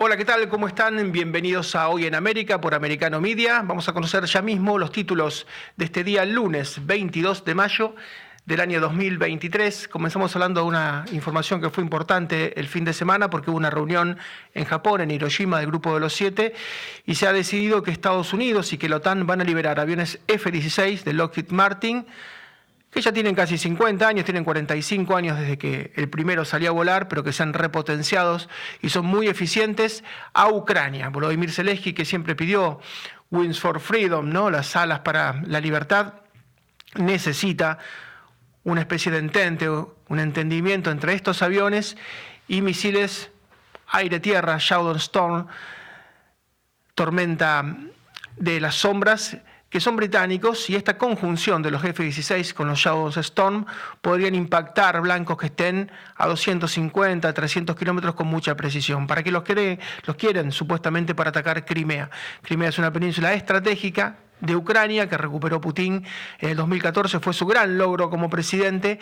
Hola, ¿qué tal? ¿Cómo están? Bienvenidos a Hoy en América por Americano Media. Vamos a conocer ya mismo los títulos de este día, lunes 22 de mayo del año 2023. Comenzamos hablando de una información que fue importante el fin de semana porque hubo una reunión en Japón, en Hiroshima, del Grupo de los Siete, y se ha decidido que Estados Unidos y que la OTAN van a liberar aviones F-16 de Lockheed Martin que ya tienen casi 50 años, tienen 45 años desde que el primero salió a volar, pero que se han repotenciados y son muy eficientes, a Ucrania. Volodymyr Zelensky, que siempre pidió Wings for Freedom, ¿no? las alas para la libertad, necesita una especie de entente, un entendimiento entre estos aviones y misiles aire-tierra, Shadow Storm, tormenta de las sombras, que son británicos y esta conjunción de los F-16 con los Shadows Storm podrían impactar blancos que estén a 250, 300 kilómetros con mucha precisión. ¿Para qué los, los quieren? Supuestamente para atacar Crimea. Crimea es una península estratégica de Ucrania que recuperó Putin en el 2014, fue su gran logro como presidente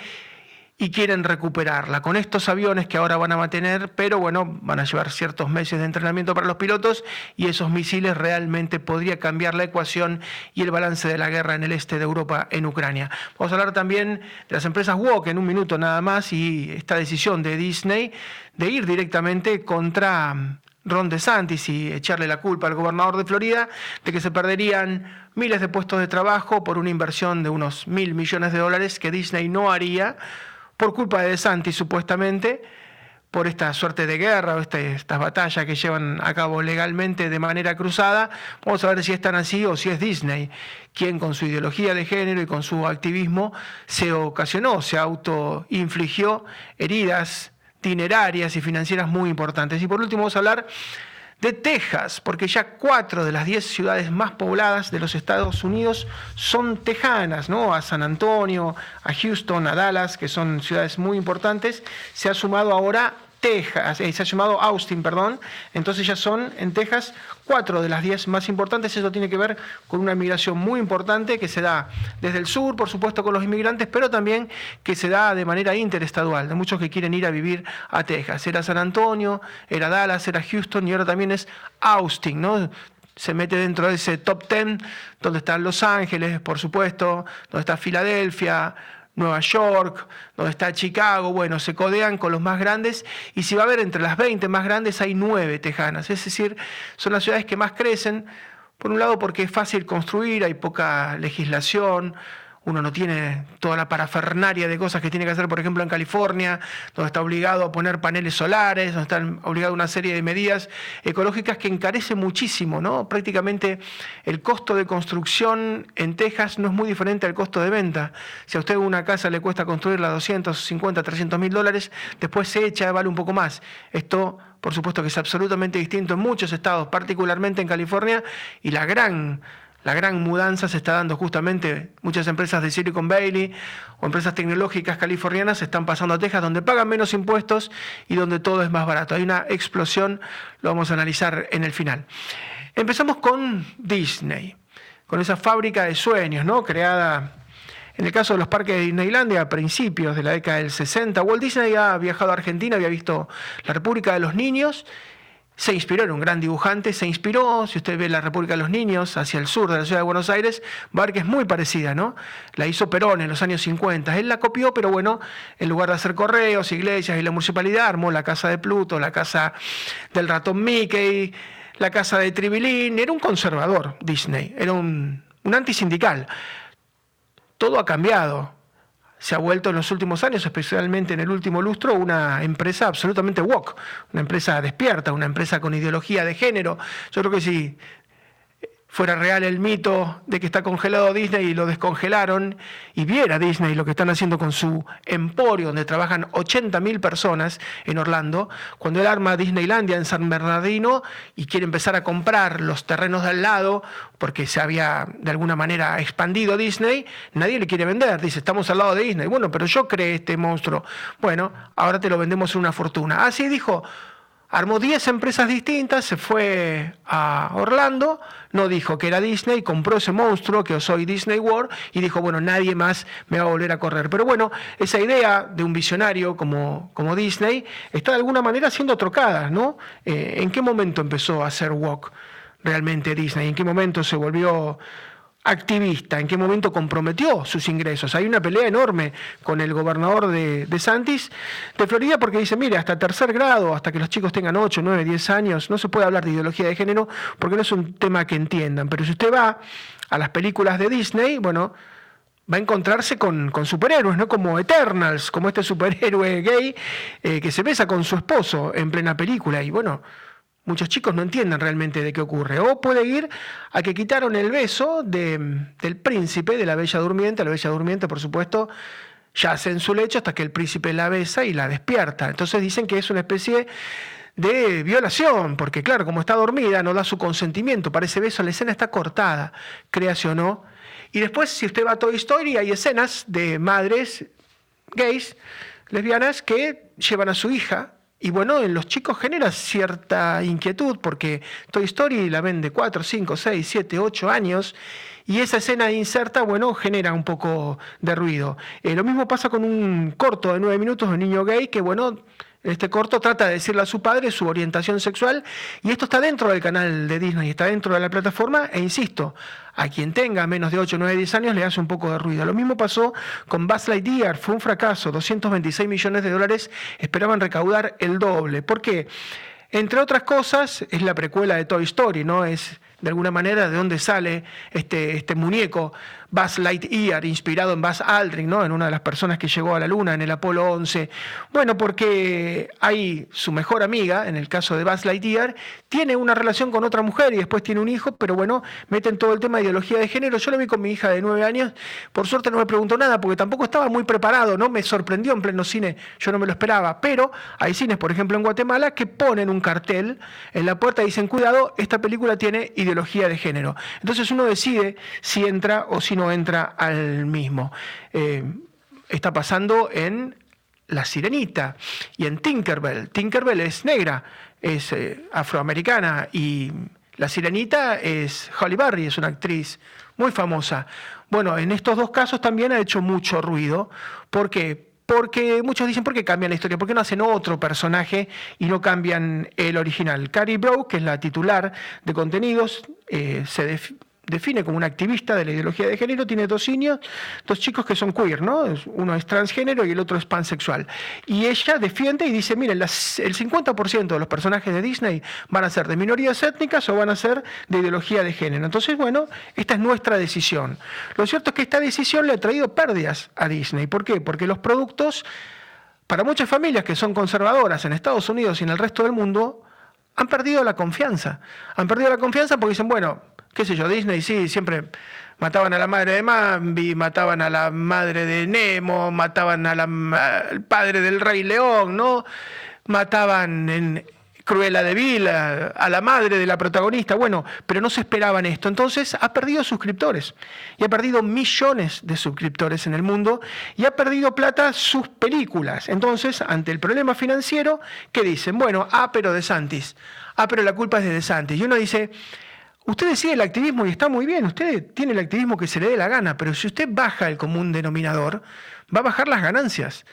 y quieren recuperarla con estos aviones que ahora van a mantener, pero bueno, van a llevar ciertos meses de entrenamiento para los pilotos y esos misiles realmente podría cambiar la ecuación y el balance de la guerra en el este de Europa, en Ucrania. Vamos a hablar también de las empresas WOC en un minuto nada más y esta decisión de Disney de ir directamente contra Ron DeSantis y echarle la culpa al gobernador de Florida de que se perderían miles de puestos de trabajo por una inversión de unos mil millones de dólares que Disney no haría por culpa de Santi supuestamente, por esta suerte de guerra o este, estas batallas que llevan a cabo legalmente de manera cruzada. Vamos a ver si están así o si es Disney quien con su ideología de género y con su activismo se ocasionó, se autoinfligió heridas dinerarias y financieras muy importantes. Y por último vamos a hablar de Texas, porque ya cuatro de las diez ciudades más pobladas de los Estados Unidos son tejanas, ¿no? A San Antonio, a Houston, a Dallas, que son ciudades muy importantes. Se ha sumado ahora Texas, eh, se ha llamado Austin, perdón, entonces ya son en Texas cuatro de las diez más importantes. Eso tiene que ver con una migración muy importante que se da desde el sur, por supuesto, con los inmigrantes, pero también que se da de manera interestadual, de muchos que quieren ir a vivir a Texas. Era San Antonio, era Dallas, era Houston y ahora también es Austin, ¿no? se mete dentro de ese top ten donde están Los Ángeles, por supuesto, donde está Filadelfia, Nueva York, donde está Chicago, bueno, se codean con los más grandes y si va a haber entre las 20 más grandes hay 9 tejanas, es decir, son las ciudades que más crecen, por un lado porque es fácil construir, hay poca legislación, uno no tiene toda la parafernaria de cosas que tiene que hacer, por ejemplo, en California, donde está obligado a poner paneles solares, donde están obligados a una serie de medidas ecológicas que encarecen muchísimo, ¿no? Prácticamente el costo de construcción en Texas no es muy diferente al costo de venta. Si a usted una casa le cuesta construirla 250, 300 mil dólares, después se echa, vale un poco más. Esto por supuesto que es absolutamente distinto en muchos estados, particularmente en California, y la gran la gran mudanza se está dando justamente, muchas empresas de Silicon Valley o empresas tecnológicas californianas están pasando a Texas donde pagan menos impuestos y donde todo es más barato. Hay una explosión, lo vamos a analizar en el final. Empezamos con Disney, con esa fábrica de sueños, ¿no? Creada en el caso de los parques de Disneylandia a principios de la década del 60. Walt Disney ha viajado a Argentina, había visto la República de los Niños se inspiró, era un gran dibujante, se inspiró, si usted ve la República de los Niños, hacia el sur de la ciudad de Buenos Aires, va es muy parecida, ¿no? La hizo Perón en los años 50. Él la copió, pero bueno, en lugar de hacer correos, iglesias y la municipalidad, armó la casa de Pluto, la casa del ratón Mickey, la casa de Tribilín. Era un conservador, Disney, era un, un antisindical. Todo ha cambiado se ha vuelto en los últimos años, especialmente en el último lustro, una empresa absolutamente woke, una empresa despierta, una empresa con ideología de género. Yo creo que sí fuera real el mito de que está congelado Disney y lo descongelaron, y viera Disney lo que están haciendo con su emporio, donde trabajan 80.000 personas en Orlando, cuando él arma Disneylandia en San Bernardino y quiere empezar a comprar los terrenos de al lado, porque se había de alguna manera expandido Disney, nadie le quiere vender. Dice, estamos al lado de Disney. Bueno, pero yo creé este monstruo. Bueno, ahora te lo vendemos en una fortuna. Así dijo armó 10 empresas distintas, se fue a Orlando, no dijo que era Disney, compró ese monstruo que soy Disney World y dijo, bueno, nadie más me va a volver a correr. Pero bueno, esa idea de un visionario como, como Disney está de alguna manera siendo trocada, ¿no? Eh, ¿En qué momento empezó a hacer walk realmente Disney? ¿En qué momento se volvió activista, en qué momento comprometió sus ingresos. Hay una pelea enorme con el gobernador de, Santis de Florida porque dice, mire, hasta tercer grado, hasta que los chicos tengan 8, 9, 10 años, no se puede hablar de ideología de género porque no es un tema que entiendan. Pero si usted va a las películas de Disney, bueno, va a encontrarse con, superhéroes, ¿no? Como Eternals, como este superhéroe gay eh, que se besa con su esposo en plena película. Y bueno, Muchos chicos no entienden realmente de qué ocurre. O puede ir a que quitaron el beso del príncipe, de la bella durmiente. La bella durmiente, por supuesto, yace en su lecho hasta que el príncipe la besa y la despierta. Entonces dicen que es una especie de violación, porque claro, como está dormida, no da su consentimiento para ese beso, la escena está cortada, créase o. Y después, si usted va a Toy Story, hay escenas de madres gays, lesbianas, que llevan a su hija y bueno, en los chicos genera cierta inquietud porque Toy Story la ven de 4, 5, 6, 7, 8 años y esa escena inserta, bueno, genera un poco de ruido. Eh, lo mismo pasa con un corto de 9 minutos de niño gay que, bueno, este corto trata de decirle a su padre su orientación sexual y esto está dentro del canal de Disney, está dentro de la plataforma e insisto, a quien tenga menos de 8, 9, 10 años le hace un poco de ruido. Lo mismo pasó con Buzz Lightyear, fue un fracaso, 226 millones de dólares esperaban recaudar el doble. ¿Por qué? Entre otras cosas, es la precuela de Toy Story, ¿no? Es de alguna manera de dónde sale este, este muñeco Buzz Lightyear, inspirado en Buzz Aldrin, ¿no? en una de las personas que llegó a la Luna en el Apolo 11. Bueno, porque hay su mejor amiga, en el caso de Buzz Lightyear, tiene una relación con otra mujer y después tiene un hijo, pero bueno, meten todo el tema de ideología de género. Yo lo vi con mi hija de nueve años, por suerte no me preguntó nada porque tampoco estaba muy preparado, ¿no? Me sorprendió en pleno cine, yo no me lo esperaba, pero hay cines, por ejemplo, en Guatemala, que ponen un cartel en la puerta y dicen, cuidado, esta película tiene ideología de género. Entonces uno decide si entra o si no entra al mismo. Eh, está pasando en La Sirenita y en Tinkerbell. Tinkerbell es negra, es eh, afroamericana y La Sirenita es Holly Berry, es una actriz muy famosa. Bueno, en estos dos casos también ha hecho mucho ruido. ¿Por qué? Porque muchos dicen, ¿por qué cambian la historia? ¿Por qué no hacen otro personaje y no cambian el original? Carrie Brow, que es la titular de contenidos, eh, se, define como una activista de la ideología de género, tiene dos niños, dos chicos que son queer, ¿no? Uno es transgénero y el otro es pansexual. Y ella defiende y dice, miren, el 50% de los personajes de Disney van a ser de minorías étnicas o van a ser de ideología de género. Entonces, bueno, esta es nuestra decisión. Lo cierto es que esta decisión le ha traído pérdidas a Disney. ¿Por qué? Porque los productos, para muchas familias que son conservadoras en Estados Unidos y en el resto del mundo, han perdido la confianza. Han perdido la confianza porque dicen, bueno, qué sé yo, Disney sí, siempre mataban a la madre de Mambi, mataban a la madre de Nemo, mataban al padre del Rey León, ¿no? Mataban en Cruella de Vil a, la madre de la protagonista, bueno, pero no se esperaban esto. Entonces ha perdido suscriptores y ha perdido millones de suscriptores en el mundo y ha perdido plata sus películas. Entonces, ante el problema financiero, ¿qué dicen? Bueno, ah, pero de Santis, ah, pero la culpa es de De Santis. Y uno dice, Usted decide el activismo y está muy bien, usted tiene el activismo que se le dé la gana, pero si usted baja el común denominador, va a bajar las ganancias.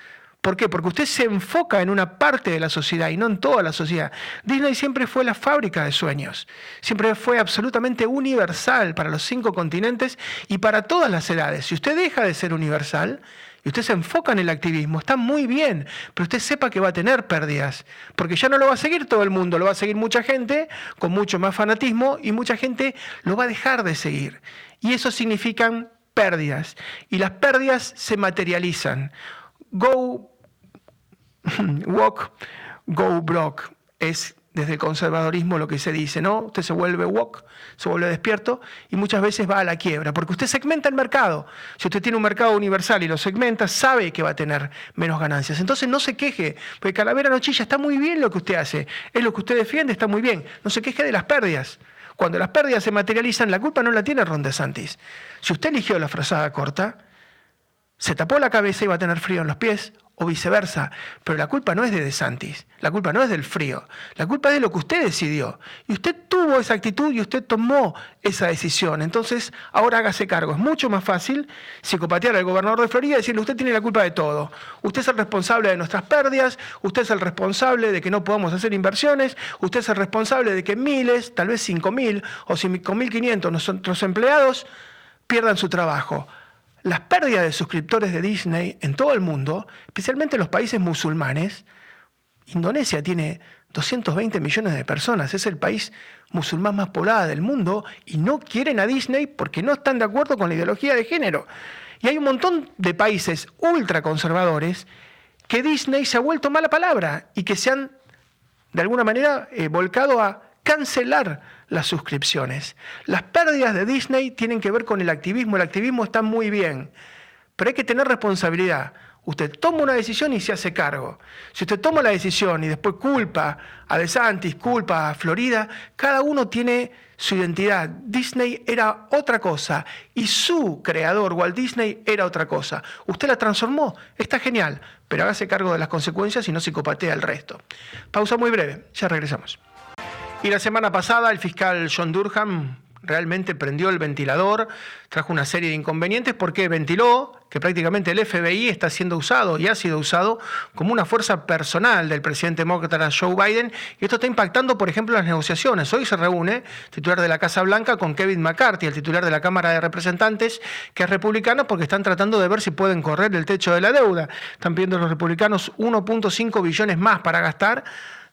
¿Por qué? Porque usted se enfoca en una parte de la sociedad y no en toda la sociedad. Disney siempre fue la fábrica de sueños, siempre fue absolutamente universal para los cinco continentes y para todas las edades. Si usted deja de ser universal, y usted se enfoca en el activismo, está muy bien, pero usted sepa que va a tener pérdidas, porque ya no lo va a seguir todo el mundo, lo va a seguir mucha gente con mucho más fanatismo y mucha gente lo va a dejar de seguir. Y eso significan pérdidas, y las pérdidas se materializan. Go walk, go broke es desde el conservadorismo lo que se dice, ¿no? Usted se vuelve woke, se vuelve despierto y muchas veces va a la quiebra, porque usted segmenta el mercado. Si usted tiene un mercado universal y lo segmenta, sabe que va a tener menos ganancias. Entonces no se queje, porque Calavera Nochilla está muy bien lo que usted hace, es lo que usted defiende, está muy bien. No se queje de las pérdidas. Cuando las pérdidas se materializan, la culpa no la tiene Ron DeSantis. Si usted eligió la frazada corta, se tapó la cabeza y va a tener frío en los pies, o viceversa. Pero la culpa no es de DeSantis, la culpa no es del frío, la culpa es de lo que usted decidió. Y usted tuvo esa actitud y usted tomó esa decisión. Entonces, ahora hágase cargo. Es mucho más fácil psicopatear al gobernador de Florida y decirle, usted tiene la culpa de todo. Usted es el responsable de nuestras pérdidas, usted es el responsable de que no podamos hacer inversiones, usted es el responsable de que miles, tal vez 5.000 o 5.500 nuestros empleados pierdan su trabajo las pérdidas de suscriptores de Disney en todo el mundo, especialmente en los países musulmanes, Indonesia tiene 220 millones de personas, es el país musulmán más poblado del mundo y no quieren a Disney porque no están de acuerdo con la ideología de género. Y hay un montón de países ultraconservadores que Disney se ha vuelto mala palabra y que se han, de alguna manera, eh, volcado a cancelar las suscripciones. Las pérdidas de Disney tienen que ver con el activismo. El activismo está muy bien, pero hay que tener responsabilidad. Usted toma una decisión y se hace cargo. Si usted toma la decisión y después culpa a DeSantis, culpa a Florida, cada uno tiene su identidad. Disney era otra cosa y su creador, Walt Disney, era otra cosa. Usted la transformó, está genial, pero hágase cargo de las consecuencias y no psicopatea el resto. Pausa muy breve, ya regresamos. Y la semana pasada el fiscal John Durham realmente prendió el ventilador, trajo una serie de inconvenientes porque ventiló que prácticamente el FBI está siendo usado y ha sido usado como una fuerza personal del presidente demócrata Joe Biden y esto está impactando, por ejemplo, las negociaciones. Hoy se reúne titular de la Casa Blanca con Kevin McCarthy, el titular de la Cámara de Representantes, que es republicano, porque están tratando de ver si pueden correr el techo de la deuda. Están pidiendo los republicanos 1.5 billones más para gastar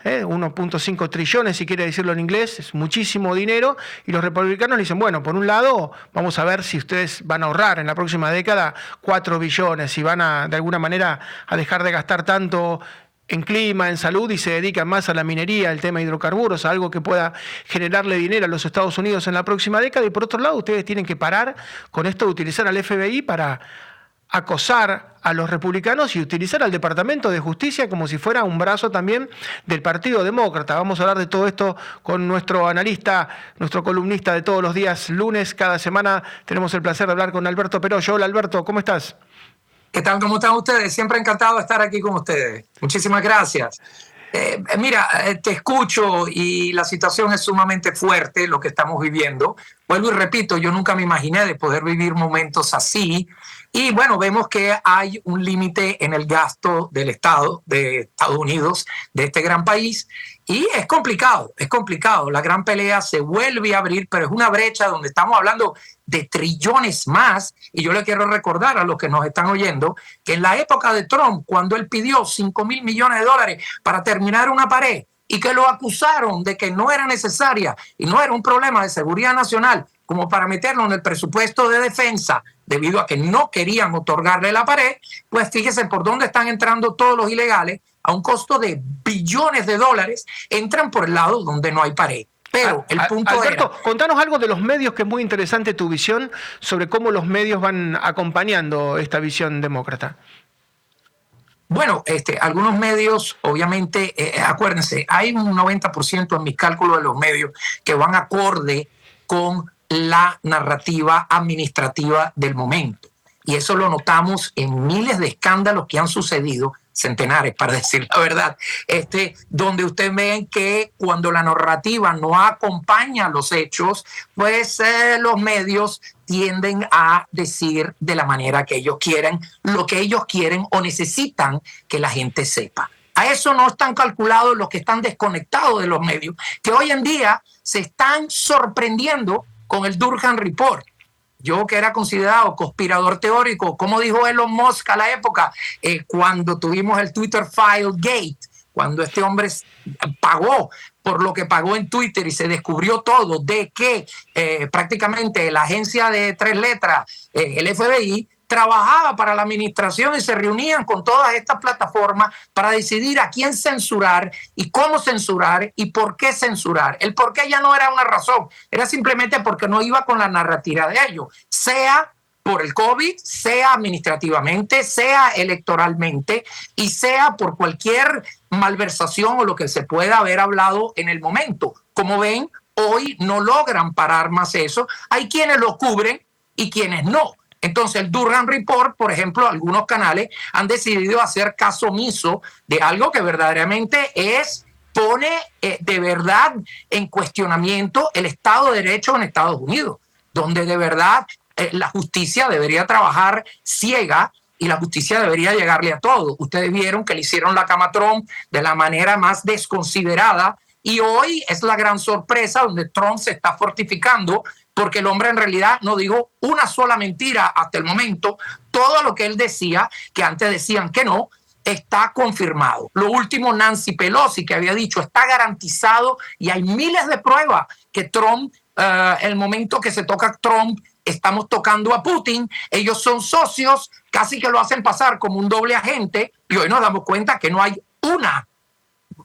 1.5 ¿eh? trillones, si quiere decirlo en inglés, es muchísimo dinero, y los republicanos le dicen, bueno, por un lado, vamos a ver si ustedes van a ahorrar en la próxima década 4 billones, si van a, de alguna manera, a dejar de gastar tanto en clima, en salud y se dedican más a la minería, al tema de hidrocarburos, a algo que pueda generarle dinero a los Estados Unidos en la próxima década. Y por otro lado, ustedes tienen que parar con esto de utilizar al FBI para acosar a los republicanos y utilizar al Departamento de Justicia como si fuera un brazo también del Partido Demócrata. Vamos a hablar de todo esto con nuestro analista, nuestro columnista de todos los días lunes. Cada semana tenemos el placer de hablar con Alberto Peroyo. Hola Alberto, ¿cómo estás? ¿Qué tal? ¿Cómo están ustedes? Siempre encantado de estar aquí con ustedes. Muchísimas gracias. Eh, mira, eh, te escucho y la situación es sumamente fuerte, lo que estamos viviendo. Vuelvo y repito, yo nunca me imaginé de poder vivir momentos así. Y bueno, vemos que hay un límite en el gasto del Estado de Estados Unidos, de este gran país, y es complicado, es complicado. La gran pelea se vuelve a abrir, pero es una brecha donde estamos hablando de trillones más. Y yo le quiero recordar a los que nos están oyendo que en la época de Trump, cuando él pidió 5 mil millones de dólares para terminar una pared y que lo acusaron de que no era necesaria y no era un problema de seguridad nacional como para meterlo en el presupuesto de defensa debido a que no querían otorgarle la pared, pues fíjense por dónde están entrando todos los ilegales a un costo de billones de dólares, entran por el lado donde no hay pared. Pero el punto Alberto, contanos algo de los medios, que es muy interesante tu visión sobre cómo los medios van acompañando esta visión demócrata. Bueno, este, algunos medios, obviamente, eh, acuérdense, hay un 90% en mis cálculos de los medios que van acorde con la narrativa administrativa del momento. Y eso lo notamos en miles de escándalos que han sucedido centenares, para decir la verdad, este, donde ustedes ven que cuando la narrativa no acompaña los hechos, pues eh, los medios tienden a decir de la manera que ellos quieren, lo que ellos quieren o necesitan que la gente sepa. A eso no están calculados los que están desconectados de los medios, que hoy en día se están sorprendiendo con el Durham Report. Yo que era considerado conspirador teórico, como dijo Elon Musk a la época, eh, cuando tuvimos el Twitter File Gate, cuando este hombre pagó por lo que pagó en Twitter y se descubrió todo de que eh, prácticamente la agencia de tres letras, eh, el FBI, trabajaba para la administración y se reunían con todas estas plataformas para decidir a quién censurar y cómo censurar y por qué censurar. El por qué ya no era una razón, era simplemente porque no iba con la narrativa de ellos, sea por el COVID, sea administrativamente, sea electoralmente y sea por cualquier malversación o lo que se pueda haber hablado en el momento. Como ven, hoy no logran parar más eso. Hay quienes lo cubren y quienes no. Entonces, el Durham Report, por ejemplo, algunos canales han decidido hacer caso omiso de algo que verdaderamente es pone eh, de verdad en cuestionamiento el Estado de Derecho en Estados Unidos, donde de verdad eh, la justicia debería trabajar ciega y la justicia debería llegarle a todo. Ustedes vieron que le hicieron la cama Trump de la manera más desconsiderada y hoy es la gran sorpresa donde Trump se está fortificando porque el hombre en realidad no dijo una sola mentira hasta el momento. Todo lo que él decía, que antes decían que no, está confirmado. Lo último, Nancy Pelosi, que había dicho, está garantizado y hay miles de pruebas que Trump, uh, el momento que se toca Trump, estamos tocando a Putin, ellos son socios, casi que lo hacen pasar como un doble agente y hoy nos damos cuenta que no hay una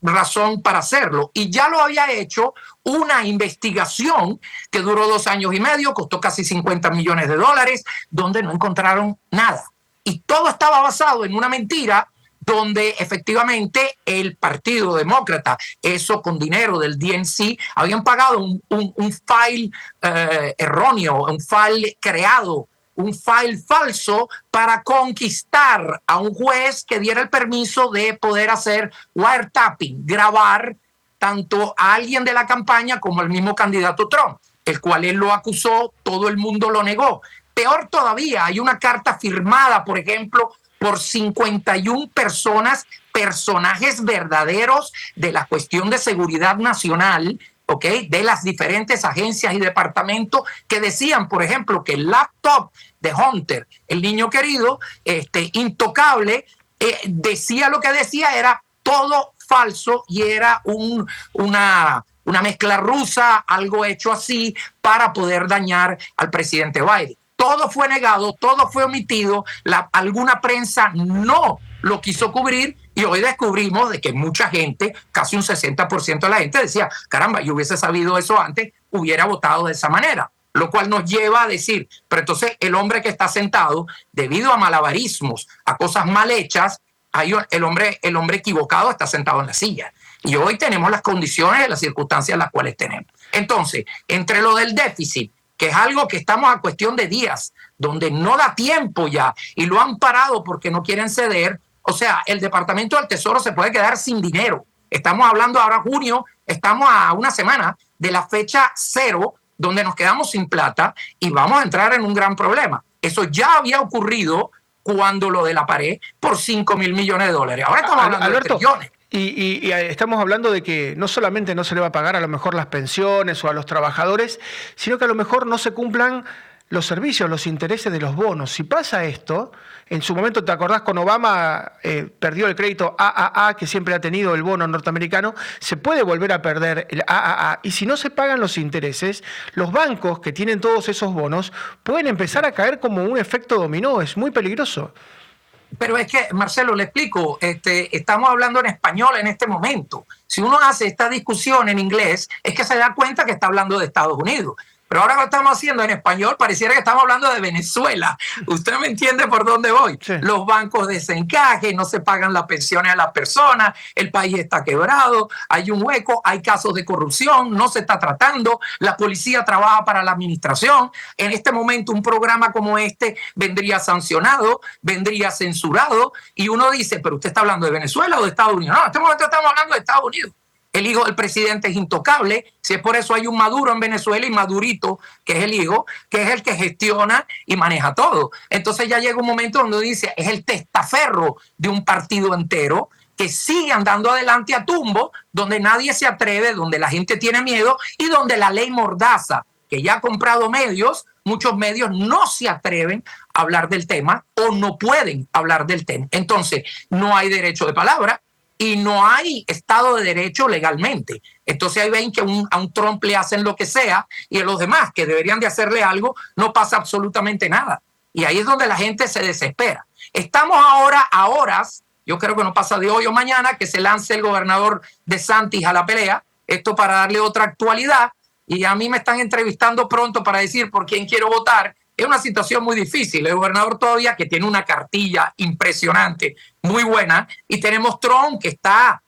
razón para hacerlo. Y ya lo había hecho una investigación que duró dos años y medio, costó casi 50 millones de dólares, donde no encontraron nada. Y todo estaba basado en una mentira donde efectivamente el Partido Demócrata, eso con dinero del DNC, habían pagado un, un, file eh, erróneo, un file creado, un file falso para conquistar a un juez que diera el permiso de poder hacer wiretapping, grabar tanto a alguien de la campaña como al mismo candidato Trump, el cual él lo acusó, todo el mundo lo negó. Peor todavía, hay una carta firmada, por ejemplo, por 51 personas, personajes verdaderos de la cuestión de seguridad nacional, ¿ok? De las diferentes agencias y departamentos que decían, por ejemplo, que el laptop de Hunter, el niño querido, este, intocable, eh, decía lo que decía, era todo falso y era un, una, una mezcla rusa, algo hecho así para poder dañar al presidente Biden todo fue negado, todo fue omitido, la, alguna prensa no lo quiso cubrir y hoy descubrimos de que mucha gente, casi un 60% de la gente decía, caramba, yo hubiese sabido eso antes, hubiera votado de esa manera. Lo cual nos lleva a decir, pero entonces el hombre que está sentado, debido a malabarismos, a cosas mal hechas, el hombre, el hombre equivocado está sentado en la silla. Y hoy tenemos las condiciones y las circunstancias las cuales tenemos. Entonces, entre lo del déficit que es algo que estamos a cuestión de días, donde no da tiempo ya y lo han parado porque no quieren ceder. O sea, el Departamento del Tesoro se puede quedar sin dinero. Estamos hablando ahora junio, estamos a una semana de la fecha cero, donde nos quedamos sin plata y vamos a entrar en un gran problema. Eso ya había ocurrido cuando lo de la pared por 5 mil millones de dólares. Ahora estamos hablando de trillones. Y, eh, estamos hablando de que no solamente no se le va a pagar a lo mejor las pensiones o a los trabajadores, sino que a lo mejor no se cumplan los servicios, los intereses de los bonos. Si pasa esto, en su momento te acordás con Obama eh, perdió el crédito AAA que siempre ha tenido el bono norteamericano, se puede volver a perder el AAA y si no se pagan los intereses, los bancos que tienen todos esos bonos pueden empezar a caer como un efecto dominó, es muy peligroso. Pero es que, Marcelo, le explico, este, estamos hablando en español en este momento. Si uno hace esta discusión en inglés, es que se da cuenta que está hablando de Estados Unidos. Pero ahora lo estamos haciendo en español, pareciera que estamos hablando de Venezuela. Usted me entiende por dónde voy. Los bancos desencaje, no se pagan las pensiones a las personas, el país está quebrado, hay un hueco, hay casos de corrupción, no se está tratando, la policía trabaja para la administración. En este momento un programa como este vendría sancionado, vendría censurado y uno dice, pero usted está hablando de Venezuela o de Estados Unidos. No, en este momento estamos hablando de Estados Unidos el hijo del presidente es intocable, si es por eso hay un Maduro en Venezuela y Madurito, que es el hijo, que es el que gestiona y maneja todo. Entonces ya llega un momento donde dice, es el testaferro de un partido entero que sigue andando adelante a tumbo, donde nadie se atreve, donde la gente tiene miedo y donde la ley mordaza, que ya ha comprado medios, muchos medios no se atreven a hablar del tema o no pueden hablar del tema. Entonces, no hay derecho de palabra, y no hay Estado de Derecho legalmente. Entonces ahí ven que a un Trump le hacen lo que sea y a los demás que deberían de hacerle algo no pasa absolutamente nada. Y ahí es donde la gente se desespera. Estamos ahora a horas, yo creo que no pasa de hoy o mañana, que se lance el gobernador de Santis a la pelea, esto para darle otra actualidad. Y a mí me están entrevistando pronto para decir por quién quiero votar es una situación muy difícil. El gobernador todavía que tiene una cartilla impresionante, muy buena, y tenemos Trump que está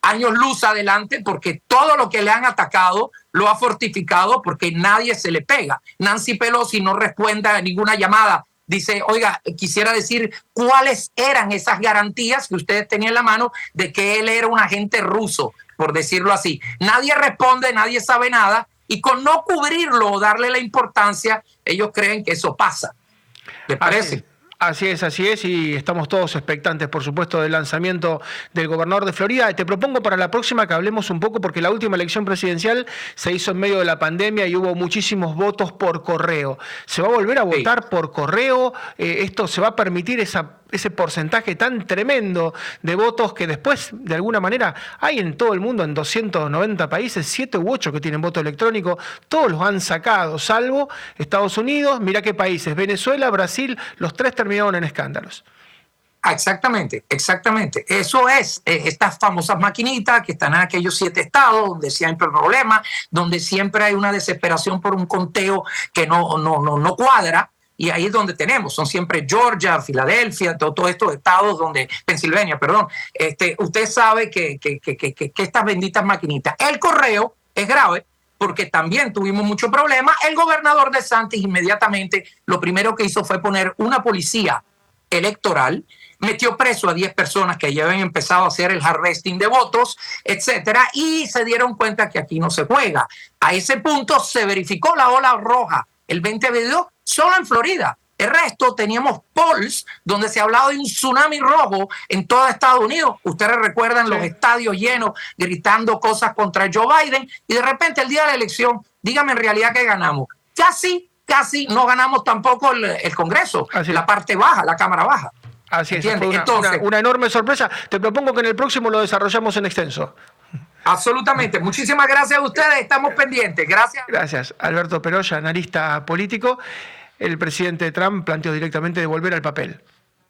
años luz adelante porque todo lo que le han atacado lo ha fortificado porque nadie se le pega. Nancy Pelosi no responde a ninguna llamada. Dice, oiga, quisiera decir cuáles eran esas garantías que ustedes tenían en la mano de que él era un agente ruso, por decirlo así. Nadie responde, nadie sabe nada y con no cubrirlo o darle la importancia, ellos creen que eso pasa. ¿Le parece? Así es, así es, y estamos todos expectantes, por supuesto, del lanzamiento del gobernador de Florida. Te propongo para la próxima que hablemos un poco, porque la última elección presidencial se hizo en medio de la pandemia y hubo muchísimos votos por correo. ¿Se va a volver a votar por correo? Eh, ¿Esto se va a permitir esa ese porcentaje tan tremendo de votos que después, de alguna manera, hay en todo el mundo, en 290 países, 7 u 8 que tienen voto electrónico, todos los han sacado, salvo Estados Unidos, mira qué países, Venezuela, Brasil, los tres terminaron en escándalos. Ah, exactamente, exactamente. Eso es eh, estas famosas maquinitas que están en aquellos siete estados donde siempre hay problemas, donde siempre hay una desesperación por un conteo que no, no, no, no cuadra y ahí es donde tenemos, son siempre Georgia, Filadelfia, todos estos estados donde, Pensilvania, perdón, este, usted sabe que, que, que, que, estas benditas maquinitas. El correo es grave porque también tuvimos mucho problema. El gobernador de Santos inmediatamente lo primero que hizo fue poner una policía electoral, metió preso a 10 personas que ya habían empezado a hacer el harvesting de votos, etcétera, y se dieron cuenta que aquí no se juega. A ese punto se verificó la ola roja el 2022 solo en Florida. El resto teníamos polls donde se hablaba de un tsunami rojo en todo Estados Unidos. Ustedes recuerdan los estadios llenos gritando cosas contra Joe Biden y de repente el día de la elección, dígame en realidad que ganamos. Casi, casi no ganamos tampoco el, Congreso, la parte baja, la Cámara Baja. Así es, una, una enorme sorpresa. Te propongo que en el próximo lo desarrollamos en extenso. Absolutamente. Muchísimas gracias a ustedes. Estamos pendientes. Gracias. Gracias. Alberto Peroya, analista político. El presidente Trump planteó directamente de volver al papel.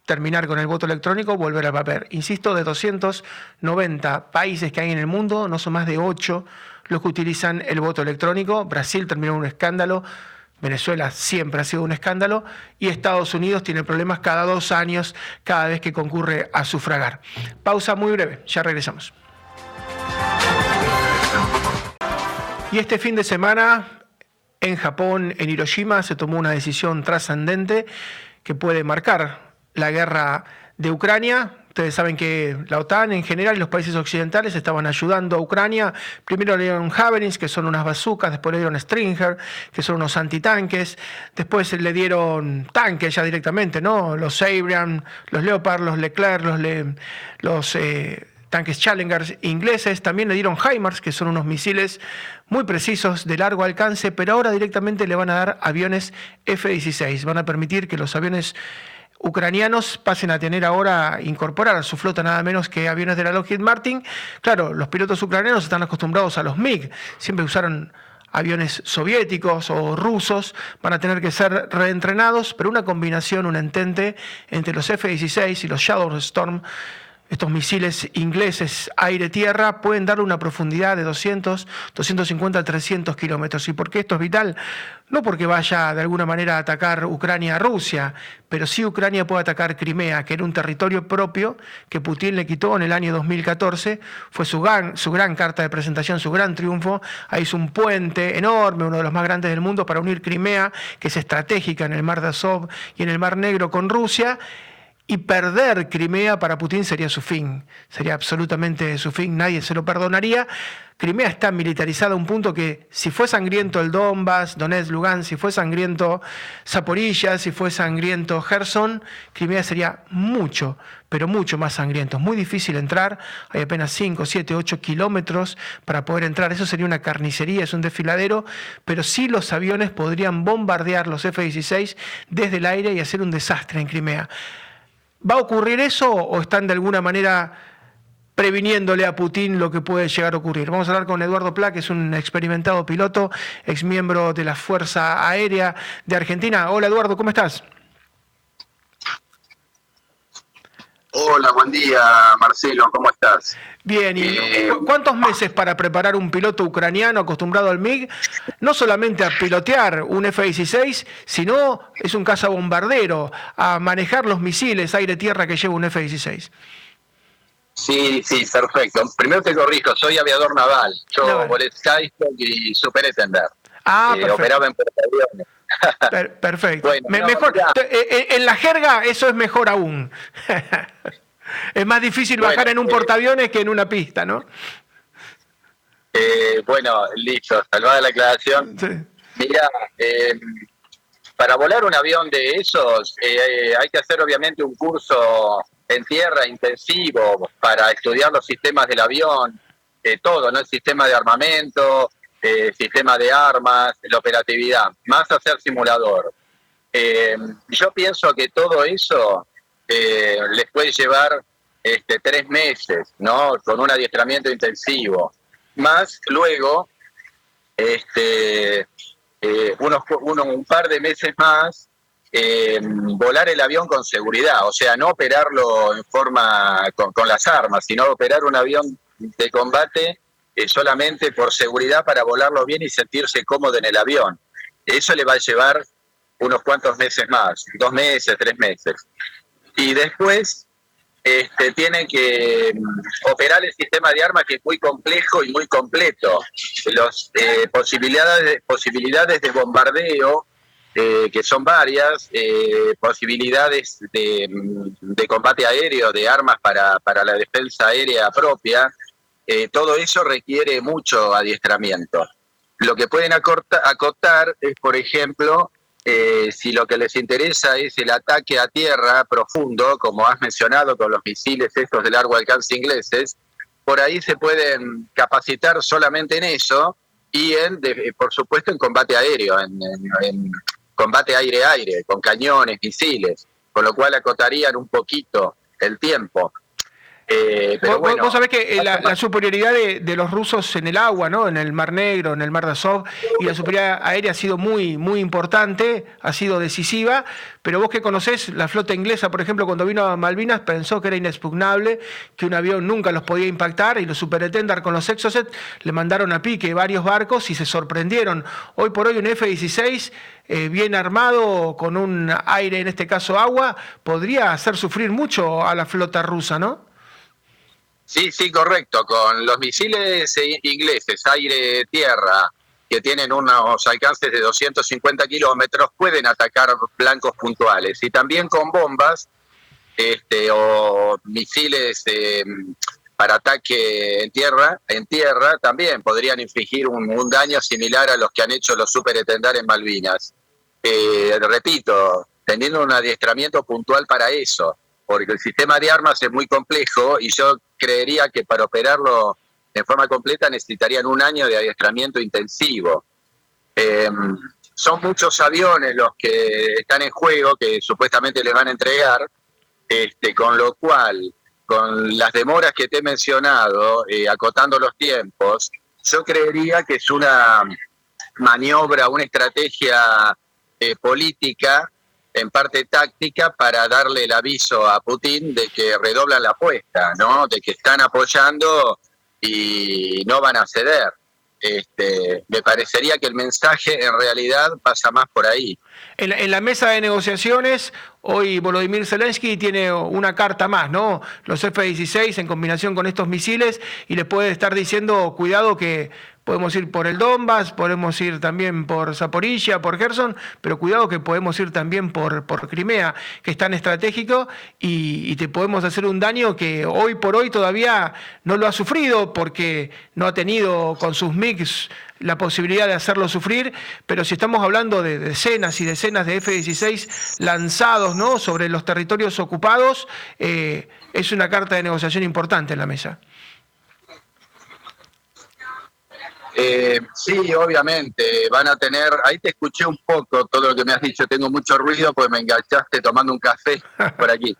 Terminar con el voto electrónico, volver al papel. Insisto, de 290 países que hay en el mundo, no son más de 8 los que utilizan el voto electrónico. Brasil terminó un escándalo. Venezuela siempre ha sido un escándalo y Estados Unidos tiene problemas cada dos años cada vez que concurre a sufragar. Pausa muy breve, ya regresamos. Y este fin de semana en Japón, en Hiroshima, se tomó una decisión trascendente que puede marcar la guerra de Ucrania. Ustedes saben que la OTAN en general y los países occidentales estaban ayudando a Ucrania. Primero le dieron Javelins, que son unas bazucas, después le dieron Stringer, que son unos antitanques, después le dieron tanques ya directamente, ¿no? Los Abrams, los Leopard, los Leclerc, los, los eh, tanques Challengers ingleses, también le dieron HIMARS, que son unos misiles muy precisos de largo alcance, pero ahora directamente le van a dar aviones F-16. Van a permitir que los aviones ucranianos pasen a tener ahora, incorporar a su flota nada menos que aviones de la Lockheed Martin. Claro, los pilotos ucranianos están acostumbrados a los MiG, siempre usaron aviones soviéticos o rusos, van a tener que ser reentrenados, pero una combinación, un entente entre los F-16 y los Shadow Storm estos misiles ingleses aire-tierra pueden darle una profundidad de 200, 250, 300 kilómetros. ¿Y por qué esto es vital? No porque vaya de alguna manera a atacar Ucrania a Rusia, pero sí Ucrania puede atacar Crimea, que era un territorio propio que Putin le quitó en el año 2014. Fue su gran, su gran carta de presentación, su gran triunfo. Ahí hizo un puente enorme, uno de los más grandes del mundo, para unir Crimea, que es estratégica en el mar de Azov y en el mar Negro con Rusia y perder Crimea para Putin sería su fin, sería absolutamente su fin, nadie se lo perdonaría. Crimea está militarizada a un punto que si fue sangriento el Donbass, Donetsk, Lugansk, si fue sangriento Zaporilla, si fue sangriento Gerson, Crimea sería mucho, pero mucho más sangriento. Es muy difícil entrar, hay apenas 5, 7, 8 kilómetros para poder entrar. Eso sería una carnicería, es un desfiladero, pero sí los aviones podrían bombardear los F-16 desde el aire y hacer un desastre en Crimea. ¿Va a ocurrir eso o están de alguna manera previniéndole a Putin lo que puede llegar a ocurrir? Vamos a hablar con Eduardo Pla, que es un experimentado piloto, ex miembro de la Fuerza Aérea de Argentina. Hola Eduardo, ¿cómo estás? Hola, buen día Marcelo, ¿cómo estás? Bien, ¿y eh, cuántos meses para preparar un piloto ucraniano acostumbrado al MiG? No solamente a pilotear un F-16, sino es un cazabombardero, a manejar los misiles aire-tierra que lleva un F-16. Sí, sí, perfecto. Primero te corrijo, soy aviador naval. Yo volé Skystock y Superetender. Ah, eh, perfecto. Operaba en portaaviones. perfecto. mejor, eh, eh, en la jerga eso es mejor aún. es más difícil bajar en un portaaviones que en una pista, ¿no? bueno, listo, salvada la aclaración. Mira, para volar un avión de esos hay que hacer obviamente un curso en tierra intensivo para estudiar los sistemas del avión, eh, todo, ¿no? El sistema de armamento, el eh, sistema de armas, la operatividad, más hacer simulador. Eh, yo pienso que todo eso les puede llevar este, tres meses, ¿no? Con un adiestramiento intensivo. Más luego, este, unos, uno, un par de meses más eh, volar el avión con seguridad, o sea, no operarlo en forma con, las armas, sino operar un avión de combate eh, solamente por seguridad para volarlo bien y sentirse cómodo en el avión. Eso le va a llevar unos cuantos meses más, dos meses, tres meses. Y después este, tiene que mm, operar el sistema de armas que es muy complejo y muy completo. Las eh, posibilidades, posibilidades de bombardeo eh, que son varias, eh, posibilidades de, combate aéreo, de armas para, para la defensa aérea propia, todo eso requiere mucho adiestramiento. Lo que pueden acotar es, por ejemplo, si lo que les interesa es el ataque a tierra profundo, como has mencionado con los misiles estos de largo alcance ingleses, por ahí se pueden capacitar solamente en eso y en, por supuesto, en combate aéreo, en, combate aire-aire, con cañones, misiles, con lo cual acotarían un poquito el tiempo. Eh, pero vos, vos, sabés que eh, la, superioridad de, los rusos en el agua, ¿no? en el Mar Negro, en el Mar de Azov, y la superioridad aérea ha sido muy, muy importante, ha sido decisiva, pero vos que conocés, la flota inglesa, por ejemplo, cuando vino a Malvinas pensó que era inexpugnable, que un avión nunca los podía impactar, y los superetendar con los Exocet le mandaron a pique varios barcos y se sorprendieron. Hoy por hoy un F-16 eh, bien armado, con un aire, en este caso agua, podría hacer sufrir mucho a la flota rusa, ¿no? Sí, sí, correcto. Con los misiles ingleses, aire-tierra, que tienen unos alcances de 250 kilómetros, pueden atacar blancos puntuales. Y también con bombas este, o misiles em, para ataque en tierra, en tierra también podrían infligir un, daño similar a los que han hecho los superetendar en Malvinas. Eh, repito, teniendo un adiestramiento puntual para eso porque el sistema de armas es muy complejo y yo creería que para operarlo en forma completa necesitarían un año de adiestramiento intensivo. Em, son muchos aviones los que están en juego que supuestamente les van a entregar, este, con lo cual, con las demoras que te he mencionado, eh, acotando los tiempos, yo creería que es una maniobra, una estrategia eh, política en parte táctica para darle el aviso a Putin de que redoblan la apuesta, ¿no? De que están apoyando y no van a ceder. Este, me parecería que el mensaje en realidad pasa más por ahí. En la, mesa de negociaciones, hoy Volodymyr Zelensky tiene una carta más, ¿no? Los F-16 en combinación con estos misiles y le puede estar diciendo, cuidado que podemos ir por el Donbass, podemos ir también por Zaporilla, por Gerson, pero cuidado que podemos ir también por, por Crimea, que es tan estratégico y, te podemos hacer un daño que hoy por hoy todavía no lo ha sufrido porque no ha tenido con sus MIGs la posibilidad de hacerlo sufrir, pero si estamos hablando de decenas y decenas de F-16 lanzados ¿no? sobre los territorios ocupados, eh, es una carta de negociación importante en la mesa. Eh, sí, obviamente, van a tener, ahí te escuché un poco todo lo que me has dicho, tengo mucho ruido pues me enganchaste tomando un café por aquí.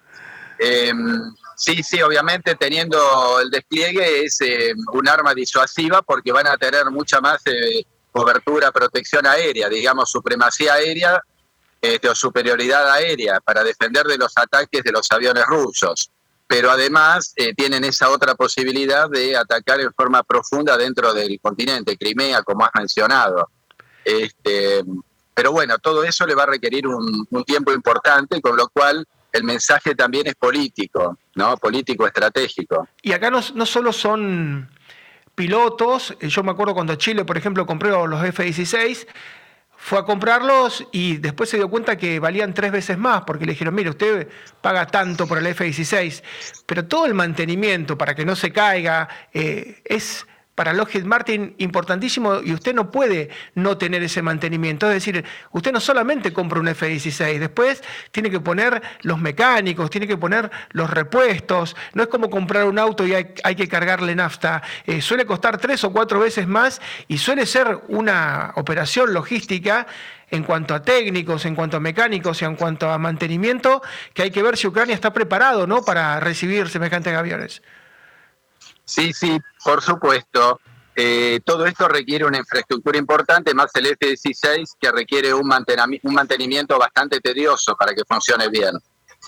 Em, sí, sí, obviamente teniendo el despliegue es em, un arma disuasiva porque van a tener mucha más eh, cobertura, protección aérea, digamos, supremacía aérea este, o superioridad aérea para defender de los ataques de los aviones rusos pero además eh, tienen esa otra posibilidad de atacar en forma profunda dentro del continente, Crimea, como has mencionado. Este, pero bueno, todo eso le va a requerir un, tiempo importante, con lo cual el mensaje también es político, ¿no? Político estratégico. Y acá no, no solo son pilotos, eh, yo me acuerdo cuando Chile, por ejemplo, compró los F-16, fue a comprarlos y después se dio cuenta que valían tres veces más, porque le dijeron, mire, usted paga tanto por el F-16, pero todo el mantenimiento para que no se caiga eh, es para Lockheed Martin importantísimo y usted no puede no tener ese mantenimiento. Es decir, usted no solamente compra un F-16, después tiene que poner los mecánicos, tiene que poner los repuestos. No es como comprar un auto y hay, que cargarle nafta. Eh, suele costar tres o cuatro veces más y suele ser una operación logística en cuanto a técnicos, en cuanto a mecánicos y en cuanto a mantenimiento, que hay que ver si Ucrania está preparado ¿no? para recibir semejantes aviones. Sí, sí, por supuesto. Eh, todo esto requiere una infraestructura importante, más el F-16, que requiere un, mantenimiento bastante tedioso para que funcione bien.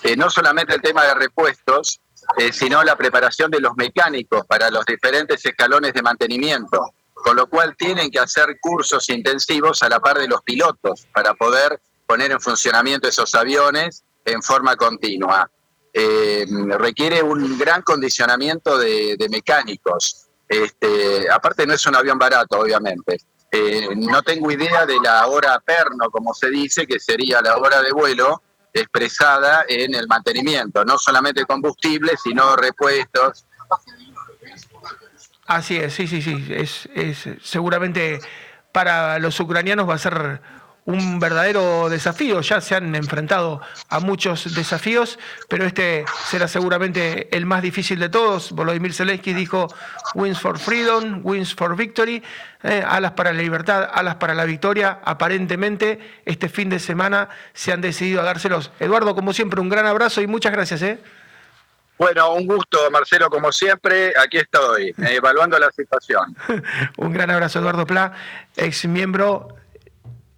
Eh, no solamente el tema de repuestos, eh, sino la preparación de los mecánicos para los diferentes escalones de mantenimiento, con lo cual tienen que hacer cursos intensivos a la par de los pilotos para poder poner en funcionamiento esos aviones en forma continua eh, requiere un gran condicionamiento de, mecánicos. Este, aparte no es un avión barato, obviamente. Eh, no tengo idea de la hora perno, como se dice, que sería la hora de vuelo expresada en el mantenimiento, no solamente combustible, sino repuestos. Así es, sí, sí, sí. Es, es, seguramente para los ucranianos va a ser un verdadero desafío. Ya se han enfrentado a muchos desafíos, pero este será seguramente el más difícil de todos. Volodymyr Zelensky dijo wins for freedom, wins for victory, eh, alas para la libertad, alas para la victoria. Aparentemente este fin de semana se han decidido a dárselos. Eduardo, como siempre, un gran abrazo y muchas gracias. ¿eh? Bueno, un gusto, Marcelo, como siempre. Aquí estoy, evaluando la situación. un gran abrazo, Eduardo Pla, ex miembro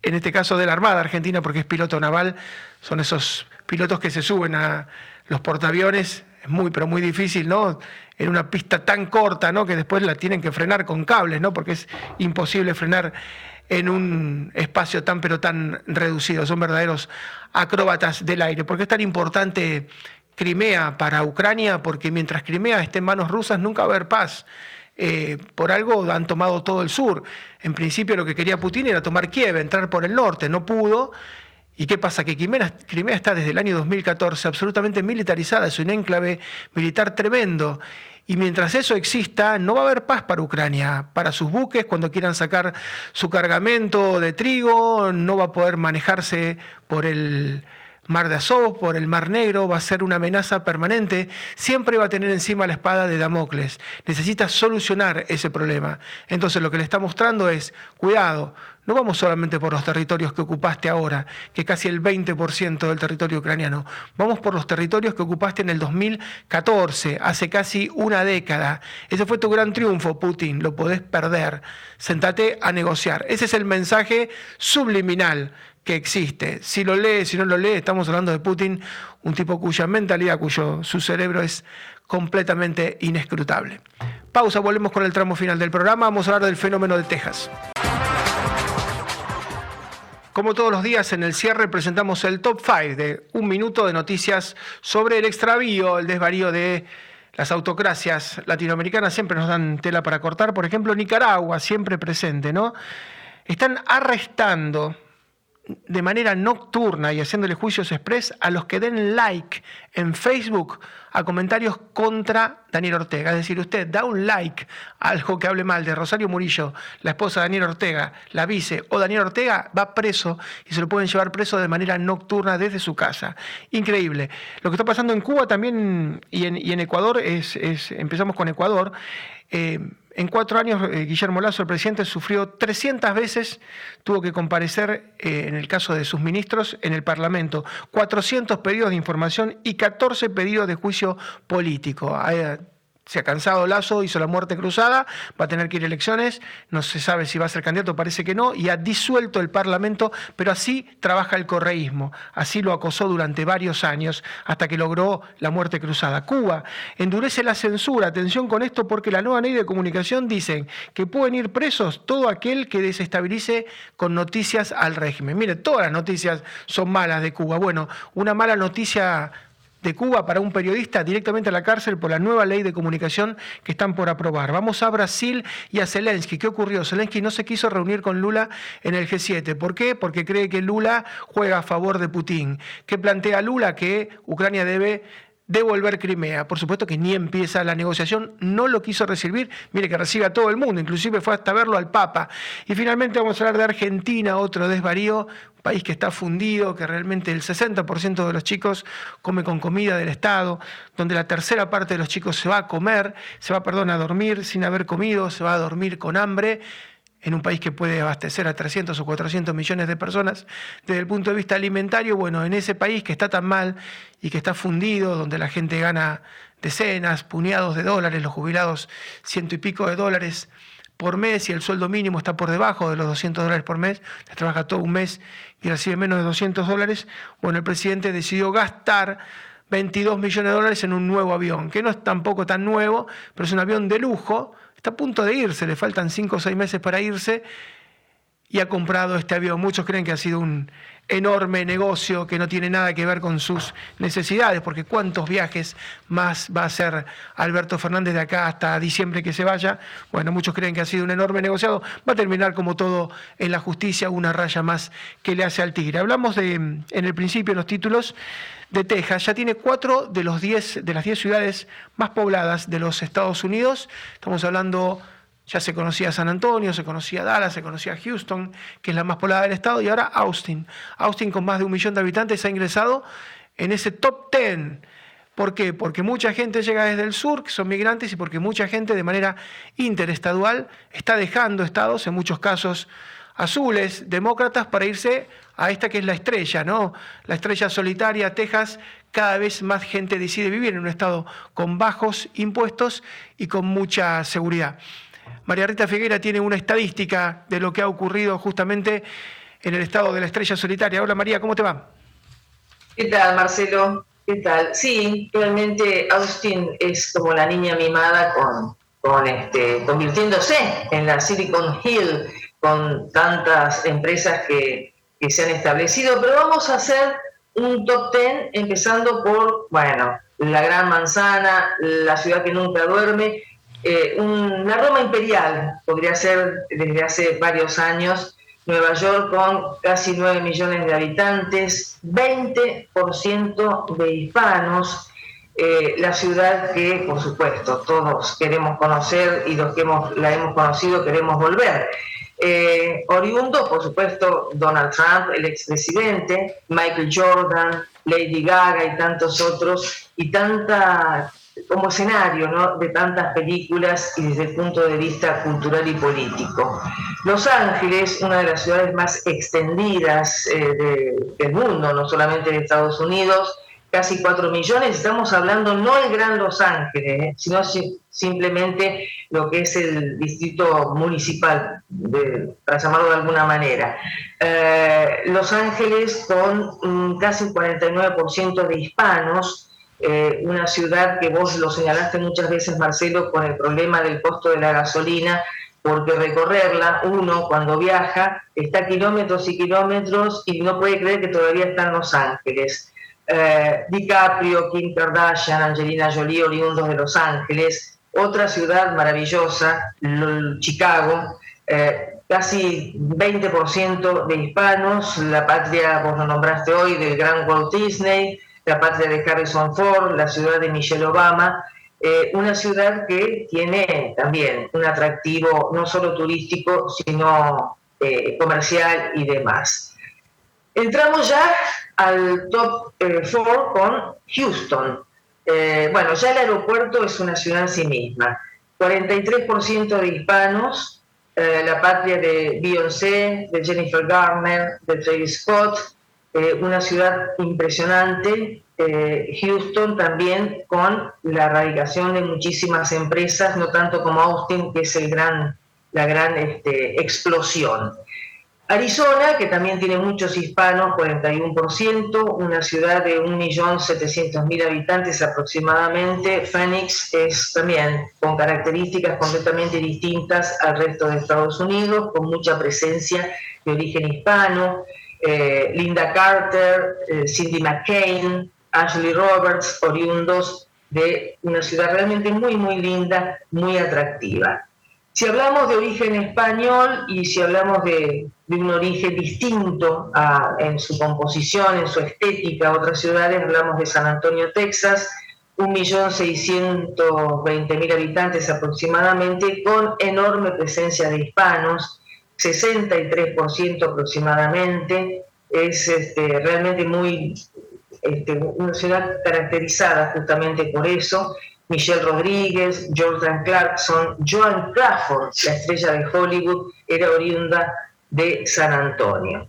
en este caso de la Armada Argentina, porque es piloto naval, son esos pilotos que se suben a los portaaviones, es muy, pero muy difícil, ¿no? En una pista tan corta, ¿no? Que después la tienen que frenar con cables, ¿no? Porque es imposible frenar en un espacio tan, pero tan reducido. Son verdaderos acróbatas del aire. ¿Por qué es tan importante Crimea para Ucrania? Porque mientras Crimea esté en manos rusas, nunca va a haber paz. Eh, por algo han tomado todo el sur. En principio lo que quería Putin era tomar Kiev, entrar por el norte, no pudo. ¿Y qué pasa? Que Crimea, Crimea está desde el año 2014 absolutamente militarizada, es un enclave militar tremendo. Y mientras eso exista, no va a haber paz para Ucrania. Para sus buques, cuando quieran sacar su cargamento de trigo, no va a poder manejarse por el, Mar de Azov, por el Mar Negro, va a ser una amenaza permanente, siempre va a tener encima la espada de Damocles. Necesita solucionar ese problema. Entonces lo que le está mostrando es, cuidado, no vamos solamente por los territorios que ocupaste ahora, que casi el 20% del territorio ucraniano, vamos por los territorios que ocupaste en el 2014, hace casi una década. Ese fue tu gran triunfo, Putin, lo podés perder. Sentate a negociar. Ese es el mensaje subliminal que existe. Si lo lee, si no lo lee, estamos hablando de Putin, un tipo cuya mentalidad, cuyo su cerebro es completamente inescrutable. Pausa, volvemos con el tramo final del programa. Vamos a hablar del fenómeno de Texas. Como todos los días en el cierre presentamos el top 5 de un minuto de noticias sobre el extravío, el desvarío de las autocracias latinoamericanas. Siempre nos dan tela para cortar. Por ejemplo, Nicaragua, siempre presente, ¿no? Están arrestando de manera nocturna y haciéndole juicios express a los que den like en Facebook a comentarios contra Daniel Ortega. Es decir, usted da un like a algo que hable mal de Rosario Murillo, la esposa de Daniel Ortega, la vice o Daniel Ortega, va preso y se lo pueden llevar preso de manera nocturna desde su casa. Increíble. Lo que está pasando en Cuba también y en, Ecuador es, empezamos con Ecuador. Eh, en cuatro años, eh, Guillermo Lazo, el presidente, sufrió 300 veces, tuvo que comparecer, eh, en el caso de sus ministros, en el Parlamento, 400 pedidos de información y 14 pedidos de juicio político se ha cansado Lazo, hizo la muerte cruzada, va a tener que ir a elecciones, no se sabe si va a ser candidato, parece que no, y ha disuelto el Parlamento, pero así trabaja el correísmo, así lo acosó durante varios años hasta que logró la muerte cruzada. Cuba endurece la censura, atención con esto porque la nueva ley de comunicación dice que pueden ir presos todo aquel que desestabilice con noticias al régimen. Mire, todas las noticias son malas de Cuba. Bueno, una mala noticia de Cuba para un periodista directamente a la cárcel por la nueva ley de comunicación que están por aprobar. Vamos a Brasil y a Zelensky. ¿Qué ocurrió? Zelensky no se quiso reunir con Lula en el G7. ¿Por qué? Porque cree que Lula juega a favor de Putin. ¿Qué plantea Lula? Que Ucrania debe devolver Crimea. Por supuesto que ni empieza la negociación, no lo quiso recibir, mire que recibe a todo el mundo, inclusive fue hasta verlo al Papa. Y finalmente vamos a hablar de Argentina, otro desvarío, país que está fundido, que realmente el 60% de los chicos come con comida del Estado, donde la tercera parte de los chicos se va a comer, se va, perdón, a dormir sin haber comido, se va a dormir con hambre en un país que puede abastecer a 300 o 400 millones de personas desde el punto de vista alimentario, bueno, en ese país que está tan mal y que está fundido, donde la gente gana decenas, puñados de dólares, los jubilados ciento y pico de dólares por mes y el sueldo mínimo está por debajo de los 200 dólares por mes, trabaja todo un mes y recibe menos de 200 dólares, bueno, el presidente decidió gastar 22 millones de dólares en un nuevo avión, que no es tampoco tan nuevo, pero es un avión de lujo, Está a punto de irse, le faltan cinco o seis meses para irse y ha comprado este avión. Muchos creen que ha sido un enorme negocio que no tiene nada que ver con sus necesidades, porque cuántos viajes más va a hacer Alberto Fernández de acá hasta diciembre que se vaya. Bueno, muchos creen que ha sido un enorme negociado. Va a terminar como todo en la justicia, una raya más que le hace al tigre. Hablamos de, en el principio, en los títulos, de Texas ya tiene cuatro de, los diez, de las diez ciudades más pobladas de los Estados Unidos. Estamos hablando, ya se conocía San Antonio, se conocía Dallas, se conocía Houston, que es la más poblada del estado, y ahora Austin. Austin con más de un millón de habitantes ha ingresado en ese top ten. ¿Por qué? Porque mucha gente llega desde el sur, que son migrantes, y porque mucha gente de manera interestadual está dejando estados, en muchos casos azules, demócratas, para irse a esta que es la estrella, ¿no? La estrella solitaria, Texas, cada vez más gente decide vivir en un estado con bajos impuestos y con mucha seguridad. María Rita Figuera tiene una estadística de lo que ha ocurrido justamente en el estado de la estrella solitaria. Hola María, ¿cómo te va? ¿Qué tal, Marcelo? ¿Qué tal? Sí, realmente Austin es como la niña mimada con, con este, convirtiéndose en la Silicon Hill, con tantas empresas que que se han establecido, pero vamos a hacer un top ten empezando por, bueno, la Gran Manzana, la ciudad que nunca duerme, eh, la Roma imperial, podría ser desde hace varios años, Nueva York con casi 9 millones de habitantes, 20% de hispanos, eh, la ciudad que, por supuesto, todos queremos conocer y los que hemos, la hemos conocido queremos volver. Eh, oriundo, por supuesto, Donald Trump, el expresidente, Michael Jordan, Lady Gaga y tantos otros, y tanta como escenario ¿no? de tantas películas y desde el punto de vista cultural y político. Los Ángeles, una de las ciudades más extendidas eh, del mundo, no solamente de Estados Unidos, casi 4 millones, estamos hablando no el Gran Los Ángeles, ¿eh? sino simplemente lo que es el distrito municipal, para llamarlo de alguna manera. Eh, los Ángeles con casi un 49% de hispanos, eh, una ciudad que vos lo señalaste muchas veces, Marcelo, con el problema del costo de la gasolina, porque recorrerla, uno cuando viaja, está kilómetros y kilómetros y no puede creer que todavía está en Los Ángeles. Eh, DiCaprio, Kim Kardashian, Angelina Jolie, oriundos de Los Ángeles, otra ciudad maravillosa, Chicago, eh, casi 20% de hispanos, la patria, vos lo nombraste hoy, del gran Walt Disney, la patria de Harrison Ford, la ciudad de Michelle Obama, eh, una ciudad que tiene también un atractivo no solo turístico, sino comercial y demás. Entramos ya al top 4 eh, con Houston. Eh, bueno, ya el aeropuerto es una ciudad en sí misma. 43% de hispanos, eh, la patria de Beyoncé, de Jennifer Garner, de Travis Scott, una ciudad impresionante. Houston también con la radicación de muchísimas empresas, no tanto como Austin, que es el gran, la gran este, explosión. Arizona, que también tiene muchos hispanos, 41%, una ciudad de 1.700.000 habitantes aproximadamente. Phoenix es también con características completamente distintas al resto de Estados Unidos, con mucha presencia de origen hispano. Eh, Linda Carter, eh, Cindy McCain, Ashley Roberts, oriundos de una ciudad realmente muy, muy linda, muy atractiva. Si hablamos de origen español y si hablamos de, un origen distinto en su composición, en su estética a otras ciudades, hablamos de San Antonio, Texas, 1.620.000 habitantes aproximadamente, con enorme presencia de hispanos, 63% aproximadamente, es este, realmente muy este, una ciudad caracterizada justamente por eso. Michelle Rodríguez, Jordan Clarkson, Joan Crawford, la estrella de Hollywood, era oriunda de San Antonio.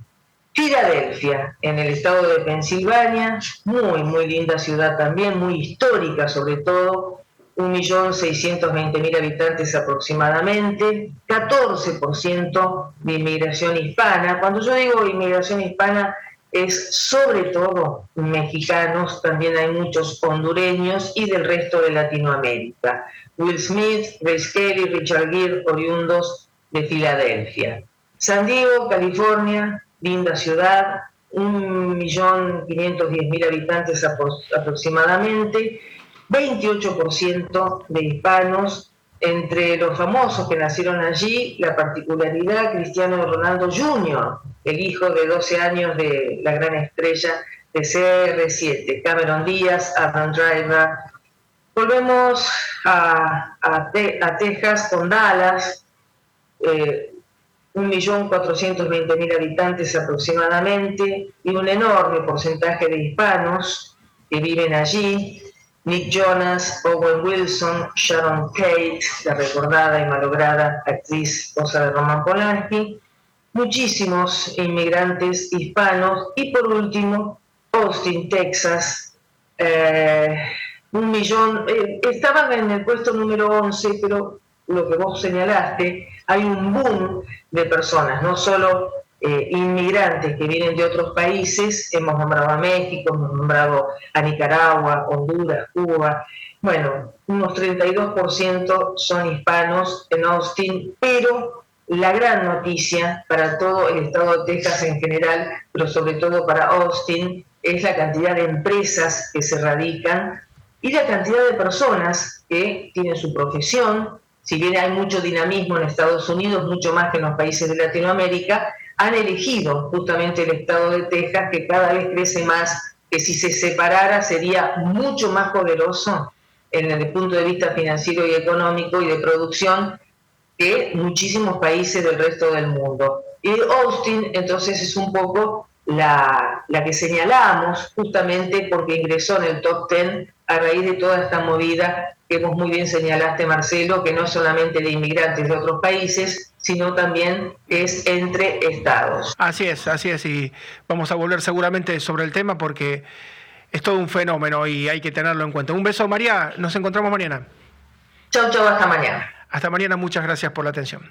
Filadelfia, en el estado de Pensilvania, muy, muy linda ciudad también, muy histórica sobre todo, 1.620.000 habitantes aproximadamente, 14% de inmigración hispana. Cuando yo digo inmigración hispana, es sobre todo mexicanos, también hay muchos hondureños y del resto de Latinoamérica. Will Smith, Grace Kelly, Richard Gere, oriundos de Filadelfia. San Diego, California, linda ciudad, 1.510.000 habitantes aproximadamente, 28% de hispanos, entre los famosos que nacieron allí, la particularidad Cristiano Ronaldo Jr., el hijo de 12 años de la gran estrella de CR7, Cameron Díaz, Adam Driver. Volvemos a, Texas con Dallas, eh, 1.420.000 habitantes aproximadamente y un enorme porcentaje de hispanos que viven allí. Nick Jonas, Owen Wilson, Sharon Tate, la recordada y malograda actriz esposa de Roman Polanski, muchísimos inmigrantes hispanos y por último Austin, Texas, eh, un millón, eh, estaban en el puesto número 11, pero lo que vos señalaste, hay un boom de personas, no solo eh, inmigrantes que vienen de otros países, hemos nombrado a México, hemos nombrado a Nicaragua, Honduras, Cuba, bueno, unos 32% son hispanos en Austin, pero la gran noticia para todo el estado de Texas en general, pero sobre todo para Austin, es la cantidad de empresas que se radican y la cantidad de personas que tienen su profesión, si bien hay mucho dinamismo en Estados Unidos, mucho más que en los países de Latinoamérica, han elegido justamente el estado de Texas, que cada vez crece más, que si se separara sería mucho más poderoso en el punto de vista financiero y económico y de producción que muchísimos países del resto del mundo. Y Austin entonces es un poco la, la que señalamos justamente porque ingresó en el top 10 a raíz de toda esta movida que vos muy bien señalaste, Marcelo, que no es solamente de inmigrantes de otros países, sino también es entre estados. Así es, así es, y vamos a volver seguramente sobre el tema porque es todo un fenómeno y hay que tenerlo en cuenta. Un beso, María, nos encontramos mañana. Chau, chau, hasta mañana. Hasta mañana, muchas gracias por la atención.